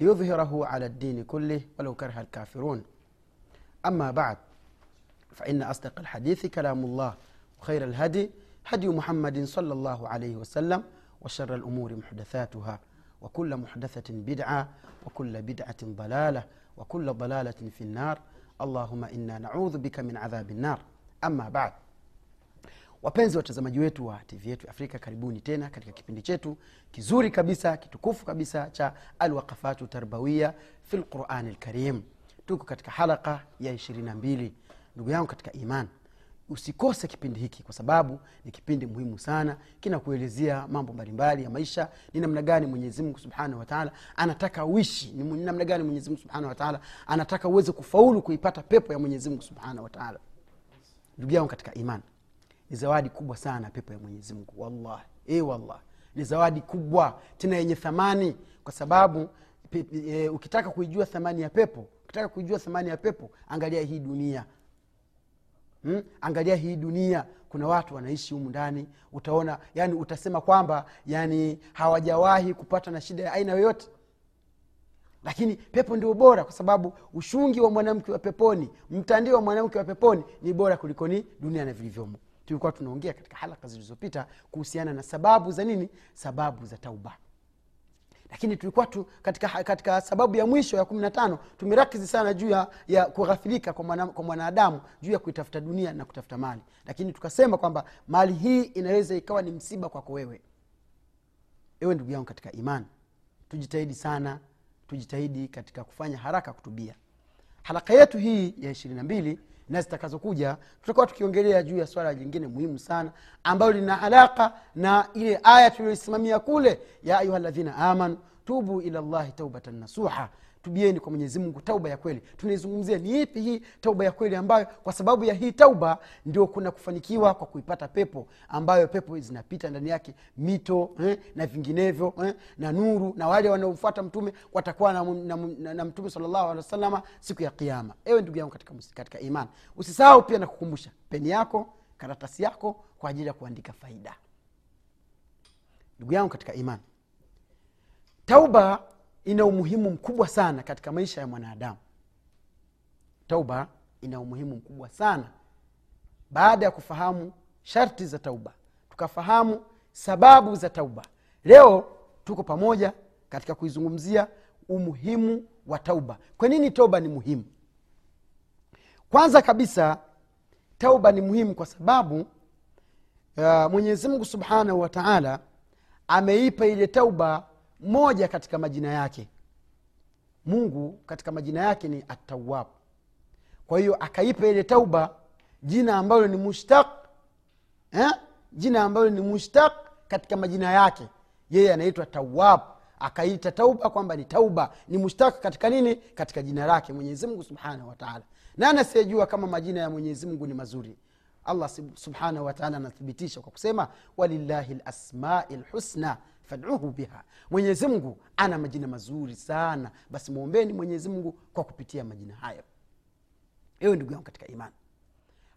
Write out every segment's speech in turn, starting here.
ليظهره على الدين كله ولو كره الكافرون. أما بعد فإن أصدق الحديث كلام الله وخير الهدي هدي محمد صلى الله عليه وسلم وشر الأمور محدثاتها وكل محدثة بدعة وكل بدعة ضلالة وكل ضلالة في النار. اللهم إنا نعوذ بك من عذاب النار. أما بعد wapenzi watazamaji wetu wa tv yetu afrika karibuni tena katika kipindi chetu kizuri kabisa kitukufu kabisa cha alwaqafatu tarbawia fi lqurani lkarim tuko katika halaka ya 22 ndugu yangu katika iman usikose kipindi hiki kwa sababu ni kipindi muhimu sana kinakuelezea mambo mbalimbali ya maisha. Ni namna gani mwenyezimngu subhanahu wataala anataka uishi ni namna gani mwenyezimngu subhanahu wataala anataka uweze kufaulu kuipata pepo ya mwenyezimngu subhanahu wataala ndugu yangu katika imani ni zawadi kubwa sana pepo ya mwenyezi mungu. Wallahi. E wallah ni zawadi kubwa tena yenye thamani kwa sababu pe, e, ukitaka kuijua thamani ya pepo ukitaka kuijua thamani ya pepo angalia hii dunia. Hmm? angalia hii dunia. Kuna watu wanaishi humu ndani utaona yani utasema kwamba yani hawajawahi kupata na shida ya aina yoyote. Lakini pepo ndio bora kwa sababu ushungi wa mwanamke wa peponi mtandio wa mwanamke wa peponi ni bora kuliko ni dunia na vilivyomo tulikuwa tunaongea katika halaka zilizopita kuhusiana na sababu za nini? Sababu za tauba. Lakini tulikuwa tu katika, katika sababu ya mwisho ya kumi na tano tumerakizi sana juu ya, ya kughafirika kwa, mwana, kwa mwanadamu juu ya kuitafuta dunia na kutafuta mali. Lakini tukasema kwamba mali hii inaweza ikawa ni msiba kwako wewe. Ewe ndugu yangu katika imani tujitahidi sana tujitahidi katika kufanya haraka kutubia. Halaka yetu hii ya ishirini na mbili na zitakazokuja. Tutakuwa tukiongelea juu ya swala jingine muhimu sana ambayo lina alaka na ile aya tuliyoisimamia kule ya ayuha ladhina amanu tubu ila llahi taubatan nasuha tubieni kwa mwenyezi mungu tauba ya kweli. Tunaizungumzia ni ipi hii tauba ya kweli ambayo kwa sababu ya hii tauba ndio kuna kufanikiwa kwa kuipata pepo ambayo pepo zinapita ndani yake mito eh, na vinginevyo eh, na nuru na wale wanaofuata mtume watakuwa na, na, na, na mtume salllahu alehi siku ya kiama ewe ndugu yangu katika, katika imani usisahau pia na kukumbusha peni yako karatasi yako kwa ajili ya kuandika faida. Ndugu yangu katika imani tauba ina umuhimu mkubwa sana katika maisha ya mwanadamu. Tauba ina umuhimu mkubwa sana. Baada ya kufahamu sharti za tauba tukafahamu sababu za tauba leo tuko pamoja katika kuizungumzia umuhimu wa tauba. Kwa nini tauba ni muhimu? Kwanza kabisa tauba ni muhimu kwa sababu uh, mwenyezimngu subhanahu wa taala ameipa ile tauba moja katika majina yake. Mungu katika majina yake ni atawab kwa hiyo akaipa ile tauba jina ambalo ni mushtaq eh? jina ambalo ni mushtaq katika majina yake. Yeye anaitwa tawab akaita tauba kwamba ni tauba. Ni mushtaq katika nini? Katika jina lake mwenyezimngu subhanahu wataala nani asiyejua kama majina ya mwenyezimngu ni mazuri? Allah subhanahu wataala anathibitisha kwa kusema walillahi lasmai lhusna faduhu biha. Mwenyezimngu ana majina mazuri sana. Basi mwombeni mwenyezimngu kwa kupitia majina hayo. Ewe ndugu yangu katika imani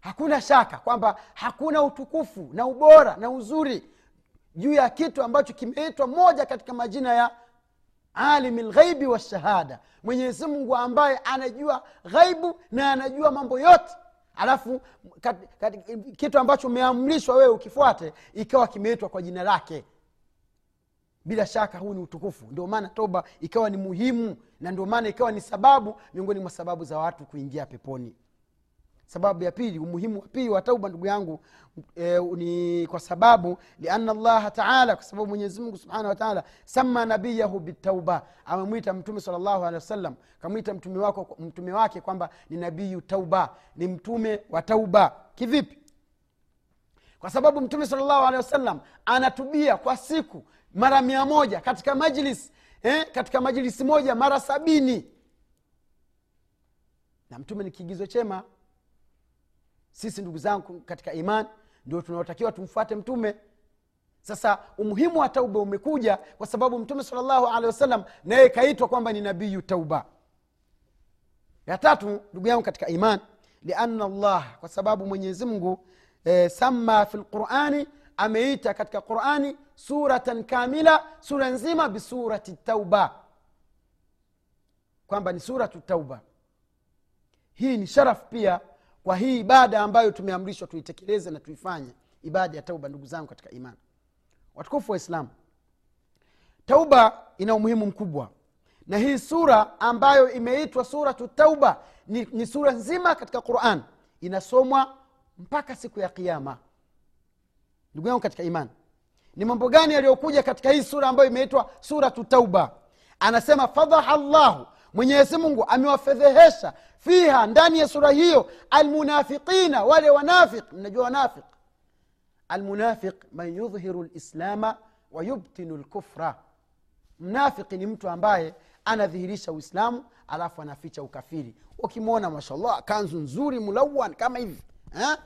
hakuna shaka kwamba hakuna utukufu na ubora na uzuri juu ya kitu ambacho kimeitwa moja katika majina ya alimi lghaibi washahada mwenyezi mungu ambaye anajua ghaibu na anajua mambo yote. Alafu kat, kat, kitu ambacho umeamrishwa wewe ukifuate ikawa kimeitwa kwa jina lake bila shaka huu ni utukufu. Ndio maana toba ikawa ni muhimu na ndio maana ikawa ni sababu miongoni mwa sababu za watu kuingia peponi. Sababu ya pili umuhimu wa pili wa tauba ndugu yangu e, ni kwa sababu liana llaha taala kwa sababu mwenyezimungu subhanahu wataala sama nabiyahu bitauba. Amemwita mtume salllahu alehi wasallam kamwita mtume, wako, mtume wake kwamba ni nabiyu tauba ni mtume wa tauba. Kivipi? Kwa sababu mtume salllahu alehi wasallam anatubia kwa siku mara mia moja katika majlis eh, katika majlisi moja mara sabini. Na mtume ni kiigizo chema. Sisi ndugu zangu katika iman ndio tunaotakiwa tumfuate mtume. Sasa umuhimu wa tauba umekuja kwa sababu mtume salllahu alehi wasallam naye kaitwa kwamba ni nabiyu tauba. Ya tatu ndugu yangu katika iman liana llah kwa sababu mwenyezi mungu e, sama fi lqurani ameita katika qurani suratan kamila sura nzima bisurati tauba. Kwamba ni suratu tauba. Hii ni sharafu pia. Kwa hii ibada ambayo tumeamrishwa tuitekeleze na tuifanye ibada ya tauba ndugu zangu katika imani. Watukufu wa islamu tauba ina umuhimu mkubwa. Na hii sura ambayo imeitwa suratu tauba ni, ni sura nzima katika quran. Inasomwa mpaka siku ya kiama ndugu yangu katika imani ni mambo gani yaliyokuja katika hii sura ambayo imeitwa suratu tauba? Anasema fadhaha llahu mwenyezi mungu amewafedhehesha fiha ndani ya sura hiyo almunafiqina wale wanafiq. Mnajua wanafiq? Almunafiq man yudhhiru lislama wayubtinu lkufra mnafiki ni mtu ambaye anadhihirisha uislamu alafu anaficha ukafiri. Ukimwona mashallah kanzu nzuri mulawan kama hivi eh?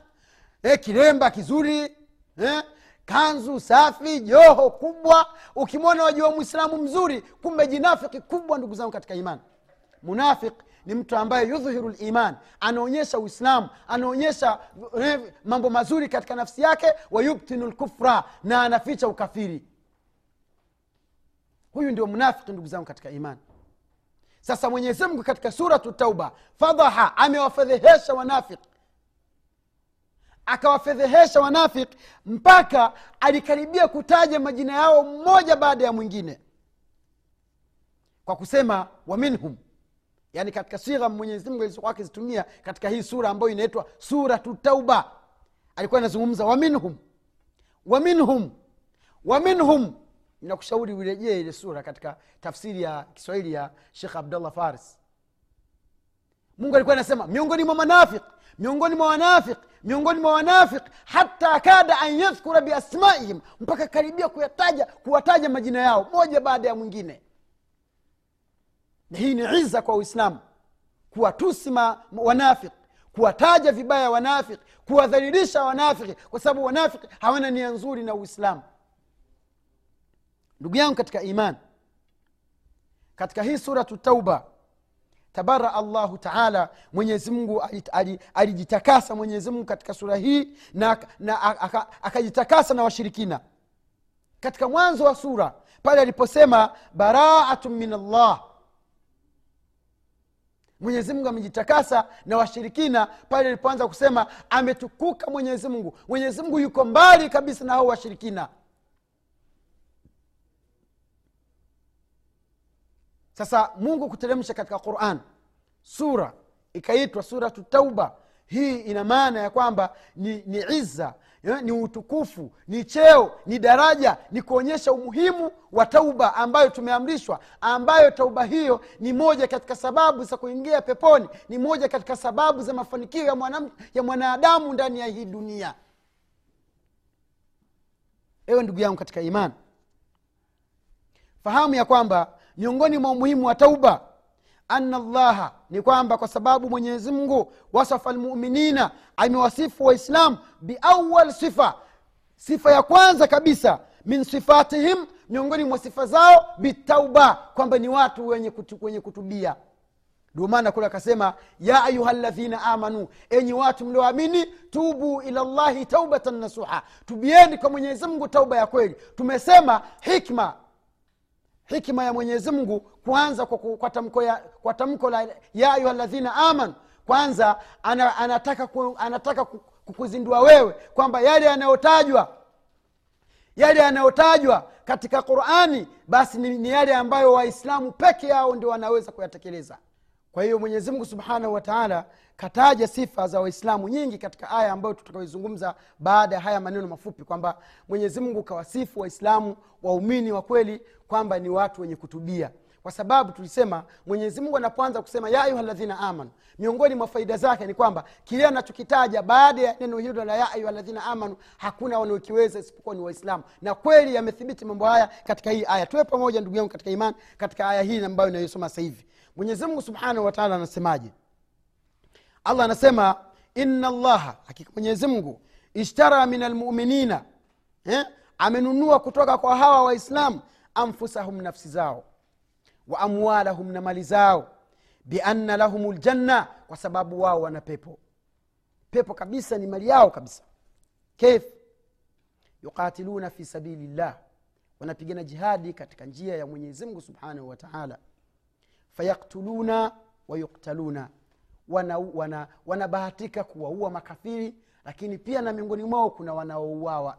Eh, kiremba kizuri eh? kanzu safi joho kubwa. Ukimwona wajua mwislamu mzuri kumbe jinafiki kubwa ndugu zangu katika imani. Munafiq ni mtu ambaye yudhhiru liman. Anaonyesha uislamu anaonyesha eh, mambo mazuri katika nafsi yake wayubtinu lkufra na anaficha ukafiri. Huyu ndio mnafiki ndugu zangu katika imani. Sasa mwenyezimngu katika suratu tauba fadhaha amewafedhehesha wanafiki akawafedhehesha wanafiki mpaka alikaribia kutaja majina yao mmoja baada ya mwingine. Kwa kusema waminhum yaani katika sigha mwenyezimungu alizokuwa akizitumia katika hii sura ambayo inaitwa suratu tauba. Alikuwa anazungumza waminhum waminhum wa minhum wa minhum. Nakushauri urejee ile sura katika tafsiri ya kiswahili ya shekh abdullah faris. Mungu alikuwa anasema miongoni mwa manafik miongoni mwa wanafik miongoni mwa wanafik hata kada an yadhkura biasmaihim mpaka karibia kuyataja kuwataja majina yao moja baada ya mwingine. Na hii ni iza kwa uislamu kuwatusi wanafik kuwataja vibaya wanafik kuwadhalilisha wanafiki kwa sababu wanafiki hawana nia nzuri na uislamu. Ndugu yangu katika iman katika hii suratu tauba tabaraa allahu taala mwenyezimngu alijitakasa mwenyezimngu katika sura hii na, na akajitakasa na washirikina. Katika mwanzo wa sura pale aliposema baraatu min allah mwenyezimngu amejitakasa na washirikina pale alipoanza kusema ametukuka mwenyezimungu mwenyezimngu yuko mbali kabisa na hao washirikina sasa mungu kuteremsha katika quran sura ikaitwa suratu tauba. Hii ina maana ya kwamba ni, ni iza ni utukufu ni cheo ni daraja ni kuonyesha umuhimu wa tauba ambayo tumeamrishwa ambayo tauba hiyo ni moja katika sababu za kuingia peponi ni moja katika sababu za mafanikio ya, mwana, ya mwanadamu ndani ya hii dunia. Ewe ndugu yangu katika imani fahamu ya kwamba miongoni mwa umuhimu wa tauba. Ana llaha ni kwamba kwa sababu mwenyezi mungu wasafa lmuminina amewasifu waislam biawal sifa. Sifa ya kwanza kabisa min sifatihim miongoni mwa sifa zao bitauba kwamba ni watu wenye, kutu, wenye kutubia. Ndio maana kule akasema ya ayuha ladhina amanu enyi watu mlioamini tubu ila llahi taubatan nasuha. Tubieni kwa mwenyezi mungu tauba ya kweli. Tumesema hikma hikma ya mwenyezi mungu kwanza kwa, kwa tamko kwa tamko la ya ayuha ladhina amanu kwanza ana, anataka, ku, anataka kukuzindua wewe kwamba yale yanayotajwa yale yanayotajwa katika qurani basi ni, ni yale ambayo waislamu peke yao ndio wanaweza kuyatekeleza kwa hiyo mwenyezi mungu subhanahu wa taala kataja sifa za waislamu nyingi katika aya ambayo tutakaoizungumza baada ya haya maneno mafupi kwamba mwenyezi mungu kawasifu waislamu waumini wa kweli kwamba ni watu wenye kutubia kwa sababu tulisema mwenyezi mungu anapoanza kusema ya ayuhaladhina amanu miongoni mwa faida zake ni kwamba kile anachokitaja baada ya neno hilo la ya amanu hakuna wanaokiweza isipokuwa ni waislamu. Na kweli yamethibiti mambo haya katika hii aya. Tuwe pamoja ndugu yangu katika imani katika aya hii ambayo inayosoma sasa hivi. Mwenyezi mungu subhanahu wataala anasemaje? Allah anasema ina llaha hakika mwenyezi ishtara min almuminina eh? amenunua kutoka kwa hawa waislamu anfusahum nafsi zao wa amwalahum na mali zao bianna lahum ljanna kwa sababu wao wana pepo. Pepo kabisa ni mali yao kabisa. Kef yuqatiluna fi sabilillah. Wanapigana jihadi katika njia ya mwenyezi mungu subhanahu wataala fayaktuluna wayuktaluna wanabahatika wana, wana kuwaua makafiri lakini pia na miongoni mwao kuna wanaouawa.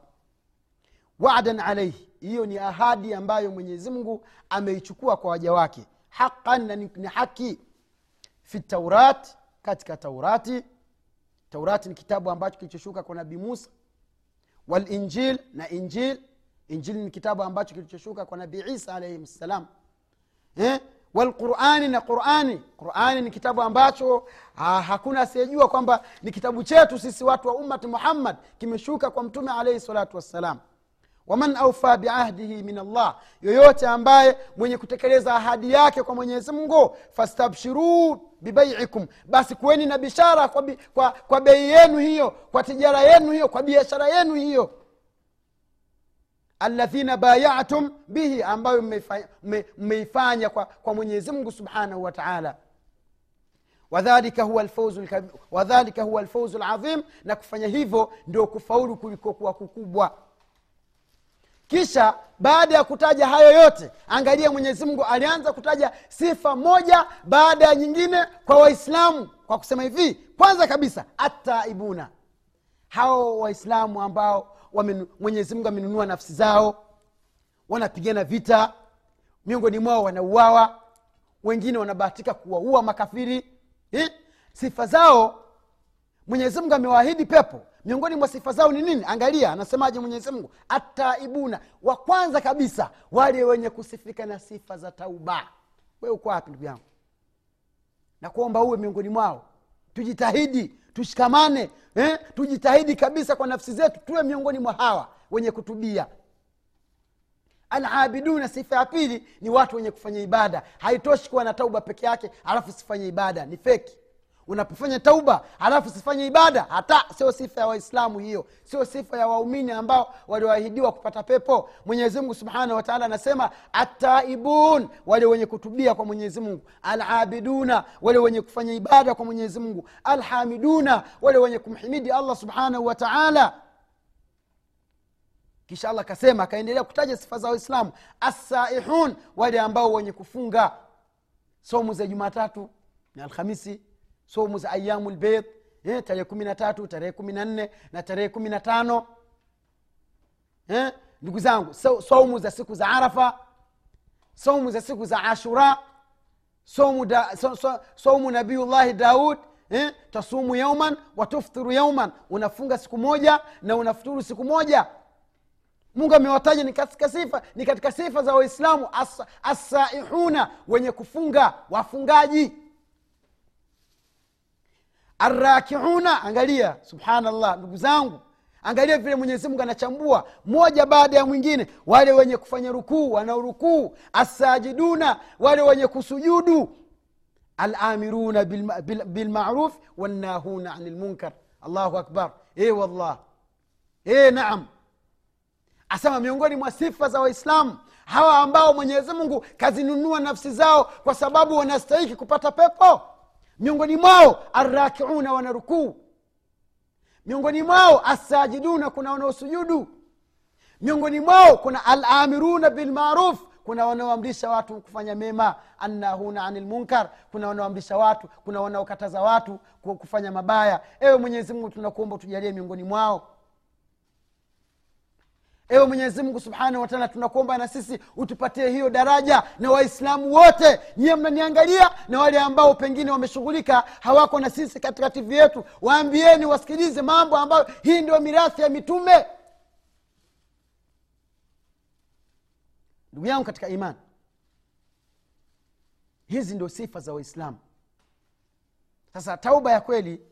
Wadan alaihi hiyo ni ahadi ambayo mwenyezi mungu ameichukua kwa waja wake. Haqan na ni, haki. Fi taurat katika taurati. Taurati ni kitabu ambacho kilichoshuka kwa nabii musa. Walinjil na injil. Injili ni kitabu ambacho kilichoshuka kwa nabii isa alaihim ssalam eh? walqurani na qurani. Qurani ni kitabu ambacho ha, hakuna asiyejua kwamba ni kitabu chetu sisi watu wa ummati muhammad kimeshuka kwa mtume alaihi salatu wassalam waman aufa biahdihi min allah yoyote ambaye mwenye kutekeleza ahadi yake kwa mwenyezi mungu fastabshiruu bibaiikum basi kuweni na bishara kwa, bi, kwa, kwa bei yenu hiyo kwa tijara yenu hiyo kwa biashara yenu hiyo. Aladhina bayatum bihi ambayo mmeifanya kwa, kwa mwenyezi mungu subhanahu wa taala. Wadhalika huwa alfauzu wadhalika ladhim na kufanya hivyo ndio kufaulu kulikokuwa kukubwa kisha baada ya kutaja hayo yote angalia mwenyezi mungu alianza kutaja sifa moja baada ya nyingine kwa waislamu kwa kusema hivi kwanza kabisa ataibuna hao waislamu ambao mwenyezi mungu amenunua nafsi zao wanapigana vita miongoni mwao wanauawa wengine wanabahatika kuwaua makafiri eh? sifa zao mwenyezi mungu amewaahidi pepo. Miongoni mwa sifa zao ni nini? Angalia anasemaje mwenyezi mungu? Ataibuna. Wa kwanza kabisa wale wenye kusifika na sifa za tauba. We uko wapi ndugu yangu? Nakuomba uwe miongoni mwao. Tujitahidi tushikamane eh? tujitahidi kabisa kwa nafsi zetu tuwe miongoni mwa hawa wenye kutubia. Alabiduna sifa ya pili ni watu wenye kufanya ibada. Haitoshi kuwa na tauba peke yake alafu sifanye ibada. Ni feki unapofanya tauba halafu sifanye ibada hata sio sifa ya waislamu hiyo sio sifa ya waumini ambao walioahidiwa kupata pepo. Mwenyezimungu subhanahu wataala anasema ataibun wale wenye kutubia kwa mwenyezimungu alabiduna wale wenye kufanya ibada kwa mwenyezimungu alhamiduna wale wenye kumhimidi allah subhanahu wataala kisha allah akasema akaendelea kutaja sifa za waislamu. Assaihun wale ambao wenye kufunga somu za jumatatu na alhamisi somu za ayamu lbeid eh, tarehe kumi na tatu tarehe kumi na nne na tarehe kumi na tano eh, ndugu zangu so, somu za siku za arafa somu za siku za ashura somu, da, so, so, somu nabiullahi daud eh, tasumu yauman watuftiru yauman. Unafunga siku moja na unafuturu siku moja. Mungu amewataja ni katika sifa ni katika sifa za waislamu assaihuna as wenye kufunga wafungaji arrakiuna angalia subhanallah ndugu zangu. Angalia vile mwenyezi mungu anachambua moja baada ya mwingine. Wale wenye kufanya rukuu wanaorukuu. Assajiduna wale wenye kusujudu. Alamiruna bilmaruf bil, bil wannahuna ani lmunkar allahu akbar. E wallah. E naam. Asema miongoni mwa sifa za waislamu hawa ambao mwenyezi mungu kazinunua nafsi zao kwa sababu wanastahiki kupata pepo miongoni mwao arrakiuna wanarukuu miongoni mwao assajiduna kuna wanaosujudu. Miongoni mwao kuna alamiruna bilmaruf kuna wanaoamrisha watu kufanya mema. Annahuna ani lmunkar kuna wanaoamrisha watu kuna wanaokataza watu kufanya mabaya. Ewe mwenyezi mungu tunakuomba tujalie miongoni mwao ewe mwenyezi mungu subhanahu wataala tunakuomba na sisi utupatie hiyo daraja na waislamu wote. Nyiye mnaniangalia na wale ambao pengine wameshughulika hawako na sisi katika tv yetu. Waambieni wasikilize mambo ambayo hii ndio mirathi ya mitume. Ndugu yangu katika imani hizi ndio sifa za waislamu. Sasa tauba ya kweli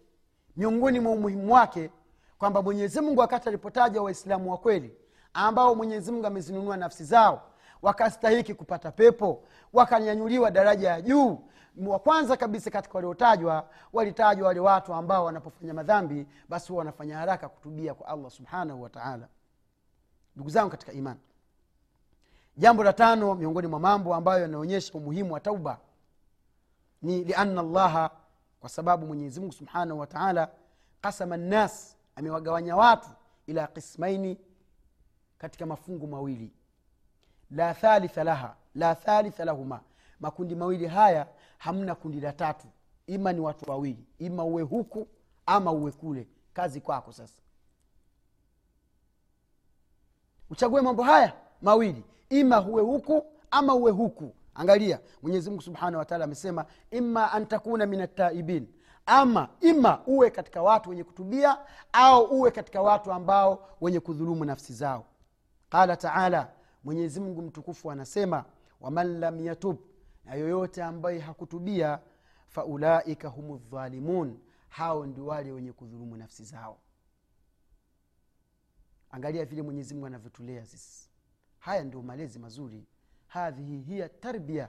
miongoni mwa umuhimu wake kwamba mwenyezi mungu wakati alipotaja waislamu wa kweli ambao mwenyezi mungu amezinunua nafsi zao wakastahiki kupata pepo wakanyanyuliwa daraja ya juu. Wa kwanza kabisa katika waliotajwa walitajwa wale watu ambao wanapofanya madhambi basi huwa wanafanya haraka kutubia kwa allah subhanahu wataala ndugu zangu katika imani jambo la tano miongoni mwa mambo ambayo yanaonyesha umuhimu wa tauba ni liana llaha kwa sababu mwenyezimungu subhanahu wataala kasama nnas amewagawanya watu ila qismaini katika mafungu mawili. La thalitha laha la thalitha lahuma. Makundi mawili haya hamna kundi la tatu. Ima ni watu wawili. Ima uwe huku ama uwe kule. Kazi kwako sasa. Uchague mambo haya mawili. Ima huwe huku ama uwe huku. Angalia mwenyezi mungu subhanahu wataala amesema ima an takuna min ataibin ama ima uwe katika watu wenye kutubia au uwe katika watu ambao wenye kudhulumu nafsi zao qala taala mwenyezi mungu mtukufu anasema waman lam yatub na yoyote ambaye hakutubia faulaika hum dhalimun hao ndio wale wenye kudhulumu nafsi zao. Angalia vile mwenyezi mungu anavyotulea sisi. Haya ndio malezi mazuri. Hadhihi hiya tarbia.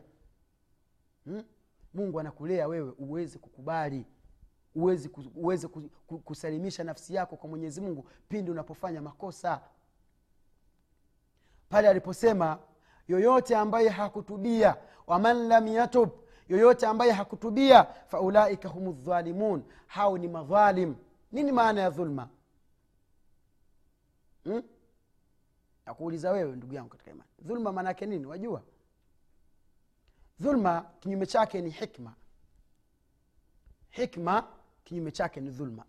Hmm? mungu anakulea wewe uweze kukubali uweze, uweze kusalimisha nafsi yako kwa mwenyezi mungu pindi unapofanya makosa pale aliposema yoyote ambaye hakutubia waman lam yatub yoyote ambaye hakutubia faulaika hum dhalimun hao ni madhalim. Nini maana ya dhulma? Hmm? nakuuliza wewe ndugu yangu katika imani. Dhulma maanaake nini? Wajua. Dhulma kinyume chake ni hikma. Hikma kinyume chake ni dhulma.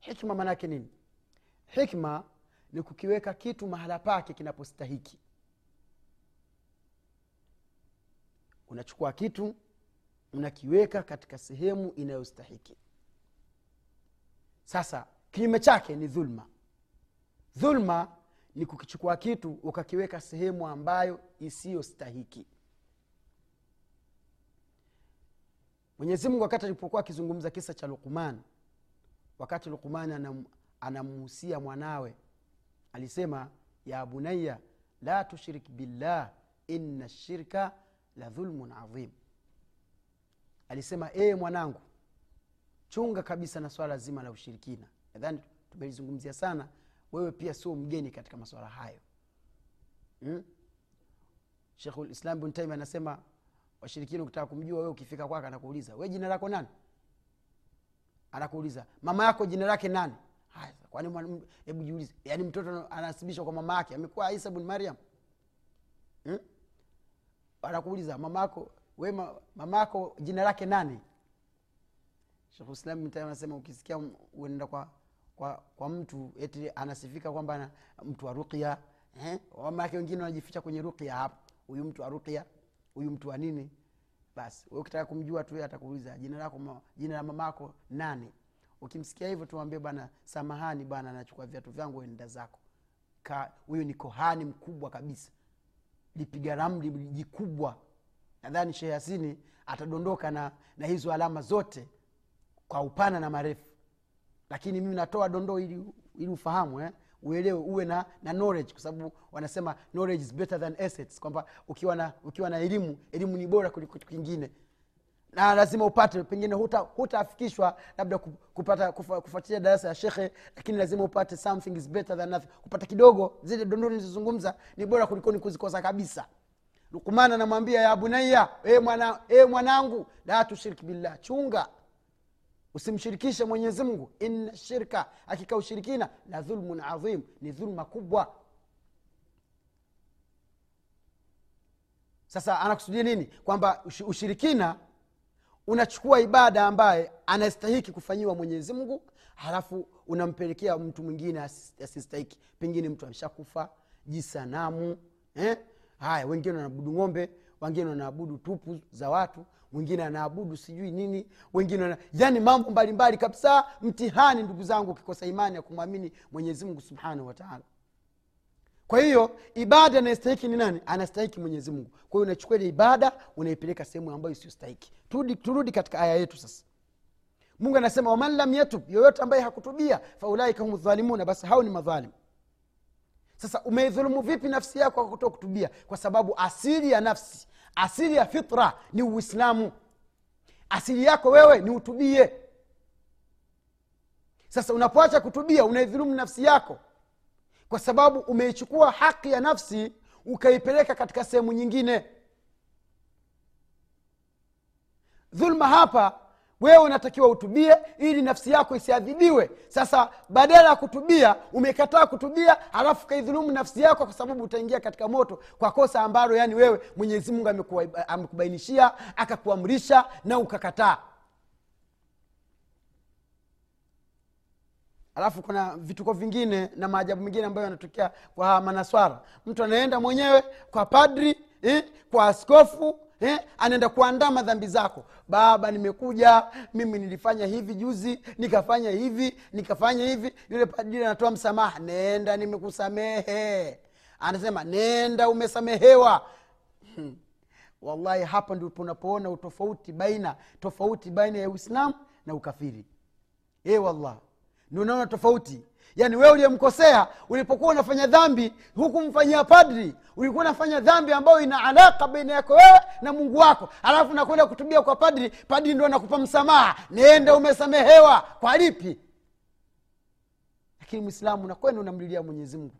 Hikma maanaake nini? Hikma ni kukiweka kitu mahala pake kinapostahiki. Unachukua kitu unakiweka katika sehemu inayostahiki. Sasa kinyume chake ni dhulma. Dhulma ni kukichukua kitu ukakiweka sehemu ambayo isiyostahiki. Mwenyezimungu wakati alipokuwa akizungumza kisa cha luqman wakati luqman anamhusia mwanawe alisema ya bunaya la tushrik billah inna shirka la dhulmun adhim. Alisema ee mwanangu chunga kabisa na swala zima la ushirikina. Nadhani tumelizungumzia sana wewe pia sio mgeni katika maswala hayo. Hmm? shekhulislam taimi anasema washirikina ukitaka kumjua wewe ukifika kwake anakuuliza we jina lako nani? Anakuuliza mama yako jina lake nani kwani hebu jiulize yaani mtoto anasibishwa kwa mama yake amekuwa isa bn mariam hmm? anakuuliza mamako we mama yako jina lake nani? Shekhulislam anasema ukisikia uenda kwa kwa, kwa mtu eti anasifika kwamba mtu wa ruqya eh? mamake wengine wanajificha kwenye ruqya hapo huyu mtu wa ruqya huyu mtu wa nini? Basi ukitaka kumjua tu atakuuliza jina lako jina la mamako nani ukimsikia hivyo tuambie bana samahani bana nachukua viatu vyangu enda zako. Huyu ni kohani mkubwa kabisa. Lipiga ramli jikubwa nadhani shehe yasini atadondoka na, na hizo alama zote kwa upana na marefu. Lakini mimi natoa dondoo ili, ili ufahamu eh? uelewe uwe na, na knowledge kwa sababu wanasema knowledge is better than assets. Kwamba ukiwa na ukiwa na elimu elimu ni bora kuliko kingine na lazima upate pengine hutafikishwa huta labda kupata kufuatilia darasa ya shekhe lakini lazima upate something is better than nothing. Kupata kidogo zile dondoo nilizozungumza ni bora kulikoni kuzikosa kabisa. Lukumana anamwambia ya bunaiya e mwana, e mwanangu la tushiriki billah chunga. Usimshirikishe mwenyezi mungu. Inna shirka hakika ushirikina la dhulmun adhim ni dhulma kubwa. Sasa anakusudia nini? Kwamba ushirikina unachukua ibada ambaye anastahiki kufanyiwa mwenyezi mungu halafu unampelekea mtu mwingine asistahiki pengine mtu ameshakufa jisanamu eh? haya wengine wanaabudu ng'ombe wengine wanaabudu tupu za watu wengine anaabudu sijui nini wengine wana... yani mambo mbalimbali kabisa mtihani ndugu zangu ukikosa imani ya kumwamini mwenyezi mungu subhanahu wataala kwa hiyo ibada anayestahiki ni nani? Anastahiki mwenyezi mungu. Kwa hiyo unachukua ile ibada unaipeleka sehemu ambayo isiyostahiki. Turudi, turudi katika aya yetu sasa. Mungu anasema waman lam yatub yoyote ambaye hakutubia faulaika hum dhalimuna basi hao ni madhalim. Sasa umeidhulumu vipi nafsi yako kwa kutubia? Kwa sababu asili ya nafsi asili ya fitra ni uislamu. Asili yako wewe ni utubie. Sasa unapoacha kutubia unaidhulumu nafsi yako kwa sababu umeichukua haki ya nafsi ukaipeleka katika sehemu nyingine. Dhulma hapa wewe unatakiwa utubie ili nafsi yako isiadhibiwe. Sasa badala ya kutubia umekataa kutubia halafu kaidhulumu nafsi yako kwa sababu utaingia katika moto kwa kosa ambalo yani wewe mwenyezi mungu amekubainishia akakuamrisha na ukakataa alafu kuna vituko vingine na maajabu mengine ambayo yanatokea kwa manaswara. Mtu anaenda mwenyewe kwa padri eh, kwa askofu eh, anaenda kuandaa dhambi zako. Baba nimekuja mimi nilifanya hivi juzi nikafanya hivi nikafanya hivi. Yule padri anatoa msamaha nenda nimekusamehe. Anasema nenda umesamehewa. Hmm. wallahi hapa ndipo unapoona utofauti baina tofauti baina ya uislamu na ukafiri. E wallah ndio unaona tofauti. Yaani wewe uliyemkosea ulipokuwa unafanya dhambi hukumfanyia padri. Ulikuwa unafanya dhambi ambayo ina alaka baina yako wewe na mungu wako. Alafu nakwenda kutubia kwa padri padri ndo anakupa msamaha. Nenda umesamehewa. Kwa lipi? Lakini mwislamu nakwenda unamlilia mwenyezi mungu.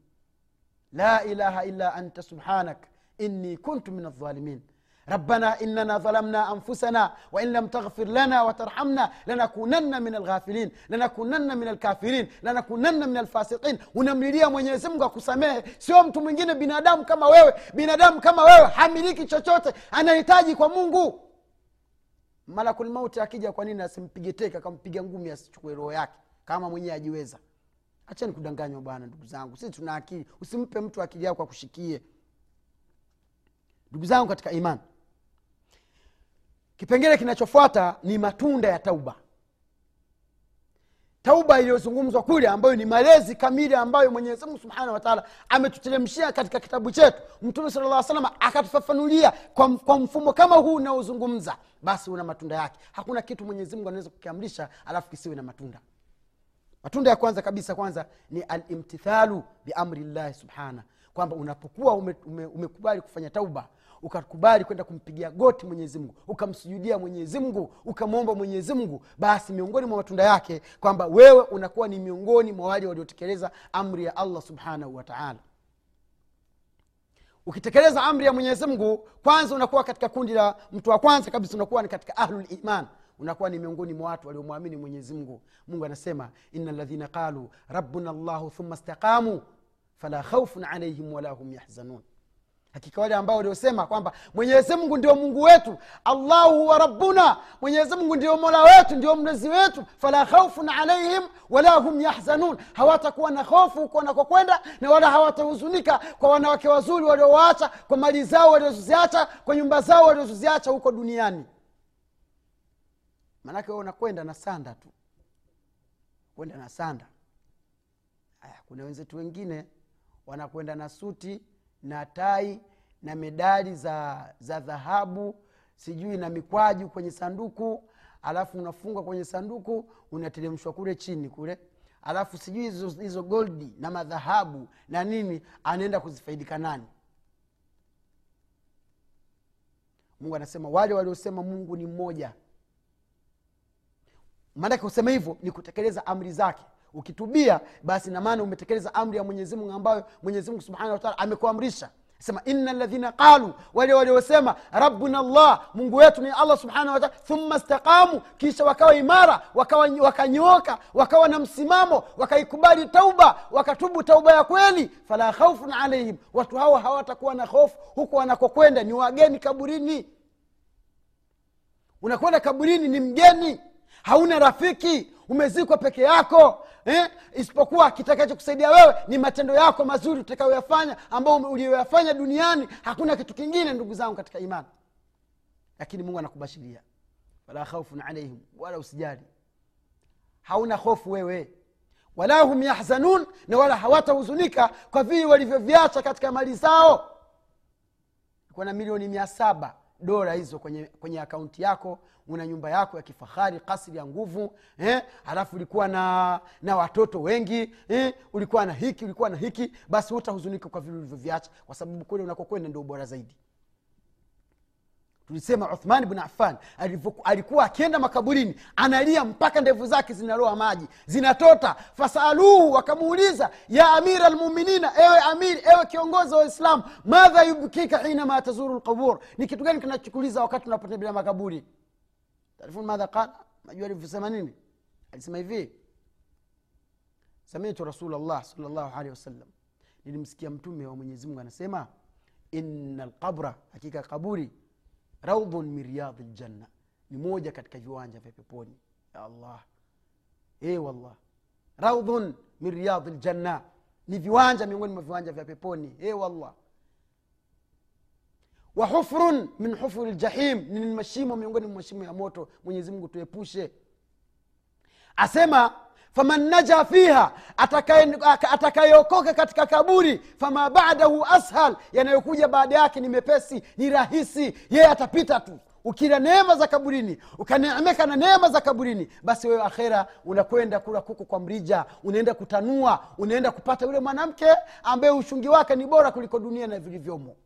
La ilaha illa anta subhanak. Inni kuntu min aldhalimin ربنا إننا ظلمنا أنفسنا وإن لم تغفر لنا وترحمنا لنكونن من الغافلين لنكونن من الكافرين لنكونن من الفاسقين unamlilia mwenyezi mungu akusamehe sio mtu mwingine binadamu kama wewe binadamu kama wewe hamiliki chochote anahitaji kwa mungu malakul mauti akija kwa nini asimpige teke akampiga ngumi asichukue roho yake kama mwenyewe ajiweza achani kudanganywa bwana ndugu zangu sisi tuna akili usimpe mtu akili yako akushikie ndugu zangu katika imani kipengele kinachofuata ni matunda ya tauba. Tauba iliyozungumzwa kule ambayo ni malezi kamili ambayo mwenyezi mungu subhanahu wataala ametuteremshia katika kitabu chetu. Mtume sala lla salama akatufafanulia kwa, kwa mfumo kama huu unaozungumza basi una matunda yake. Hakuna kitu mwenyezi mungu anaweza kukiamrisha alafu kisiwe na matunda. Matunda ya kwanza kabisa kwanza ni alimtithalu biamri llahi subhana kwamba unapokuwa ume, ume umekubali kufanya tauba ukakubali kwenda kumpigia goti mwenyezi mungu ukamsujudia mwenyezi mungu ukamwomba mwenyezi mungu basi miongoni mwa matunda yake kwamba wewe unakuwa ni miongoni mwa wale waliotekeleza amri ya allah subhanahu wataala ukitekeleza amri ya mwenyezi mungu kwanza unakuwa katika kundi la mtu wa kwanza kabisa unakuwa ni katika ahluliman unakuwa ni miongoni mwa watu waliomwamini mwenyezi mungu. Mungu anasema ina ladhina qalu rabbuna llahu thumma staqamu fala khaufun alaihim wala hum yahzanun hakika wale ambao waliosema kwamba mwenyezi mungu ndio mungu wetu allahu huwa rabbuna mwenyezi mungu ndio mola wetu ndio mlezi wetu fala khaufun alaihim wala hum yahzanun. Hawatakuwa na hofu huko wanakokwenda na wala hawatahuzunika kwa wanawake wazuri waliowaacha kwa mali zao walioziacha kwa nyumba zao waliozoziacha huko duniani. Maanake wewe unakwenda na sanda tu. Kwenda na sanda. Aya kuna wenzetu wengine wanakwenda na suti na tai na medali za za dhahabu sijui na mikwaju kwenye sanduku alafu unafunga kwenye sanduku unateremshwa kule chini kule alafu sijui hizo, hizo goldi na madhahabu na nini anaenda kuzifaidika nani. Mungu anasema wale waliosema mungu ni mmoja. Maanake kusema hivyo ni kutekeleza amri zake ukitubia basi namaana umetekeleza amri ya mwenyezi mungu ambayo mwenyezi mungu subhanahu wataala amekuamrisha. Sema ina ladhina qalu wale waliosema rabbuna llah mungu wetu ni allah subhanahu wataala thumma staqamu kisha wakawa imara wakanyooka wakawa na msimamo wakaikubali tauba wakatubu tauba ya kweli. Fala khaufun alaihim watu hao hawatakuwa na hofu huku wanakokwenda ni wageni kaburini. Unakwenda kaburini ni mgeni hauna rafiki umezikwa peke yako eh? isipokuwa kitakachokusaidia wewe ni matendo yako mazuri utakayoyafanya ambao uliyoyafanya duniani hakuna kitu kingine ndugu zangu katika imani. Lakini mungu anakubashiria. Wala khaufun alaihim wala usijali. Hauna hofu wewe. Wala hum yahzanun na wala hawatahuzunika kwa vile walivyoviacha katika mali zao. Kuna milioni mia saba dola hizo kwenye, kwenye akaunti yako una nyumba yako ya kifahari kasri ya nguvu eh? ulikuwa na na watoto wengi eh? ulikuwa na hiki ulikuwa na hiki basi hutahuzunika kwa vile ulivyoviacha kwa sababu kule unakokwenda ndio bora zaidi tulisema uthman bn affan alikuwa akienda makaburini analia mpaka ndevu zake zinaloa maji zinatota fasaluhu wakamuuliza ya amira lmuminina ewe amiri ewe kiongozi wa waislamu madha yubkika hinama tazuru lqubur ni kitu gani kinachukuliza wakati unapotembelea makaburi tarifun madha qala najua alivyosema nini? Alisema hivi samitu rasulllah salllahu alehi wasallam. Nilimsikia mtume wa mwenyezi mungu anasema ina lqabra hakika kaburi raudhun min riyadhi ljanna ni moja katika viwanja vya peponi. Ya allah. E wallah. Raudhun min riyadhi ljanna ni viwanja miongoni mwa viwanja vya peponi. E wallah wa hufrun min hufuri ljahim ni mashimo miongoni mwa mashimo ya moto. Mwenyezi mungu tuepushe. Asema faman naja fiha atakayeokoka katika kaburi fama badahu ashal yanayokuja baada yake ni mepesi ni rahisi. Yeye atapita tu. Ukila neema za kaburini ukaneemeka na neema za kaburini basi wewe akhera unakwenda kula kuku kwa mrija unaenda kutanua unaenda kupata yule mwanamke ambaye ushungi wake ni bora kuliko dunia na vilivyomo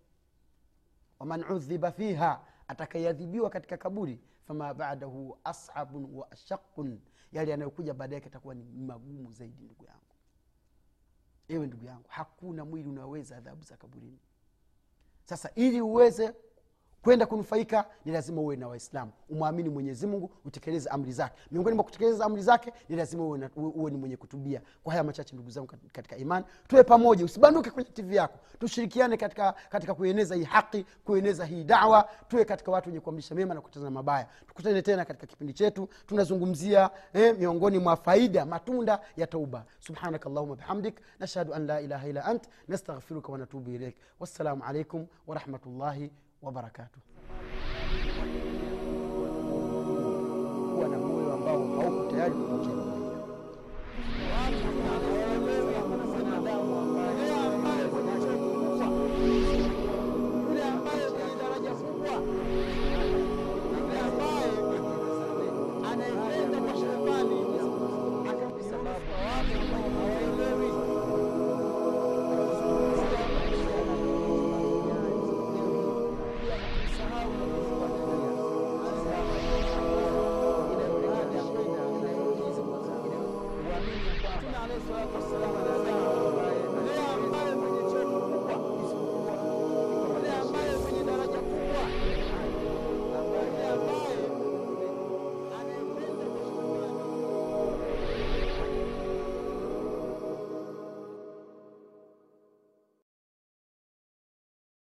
waman udhiba fiha atakayeadhibiwa katika kaburi fama badahu asabun wa ashaqun yale yanayokuja baada yake atakuwa ni magumu zaidi ndugu yangu. Ewe ndugu yangu hakuna mwili unaweza adhabu za kaburini. Sasa ili uweze kwenda kunufaika ni lazima uwe na waislamu. Umwamini mwenyezi mungu utekeleze amri zake. Miongoni mwa kutekeleza amri zake ni lazima uwe, na, uwe ni mwenye kutubia. Kwa haya machache ndugu zangu katika imani tuwe pamoja. Usibanduke kwenye tv yako. Tushirikiane katika, katika kueneza hii haki kueneza hii dawa. Tuwe katika watu wenye kuamrisha mema na kutazama mabaya. Tukutane tena katika kipindi chetu. Tunazungumzia eh, miongoni mwa faida matunda ya tauba. Subhanak allahuma bihamdik. Nashhadu an la ilaha illa ant. Nastaghfiruka wanatubu ilaik wassalamu alaikum warahmatullahi wabarakatuh. Kuwa na moyo ambao hauko tayari kupokea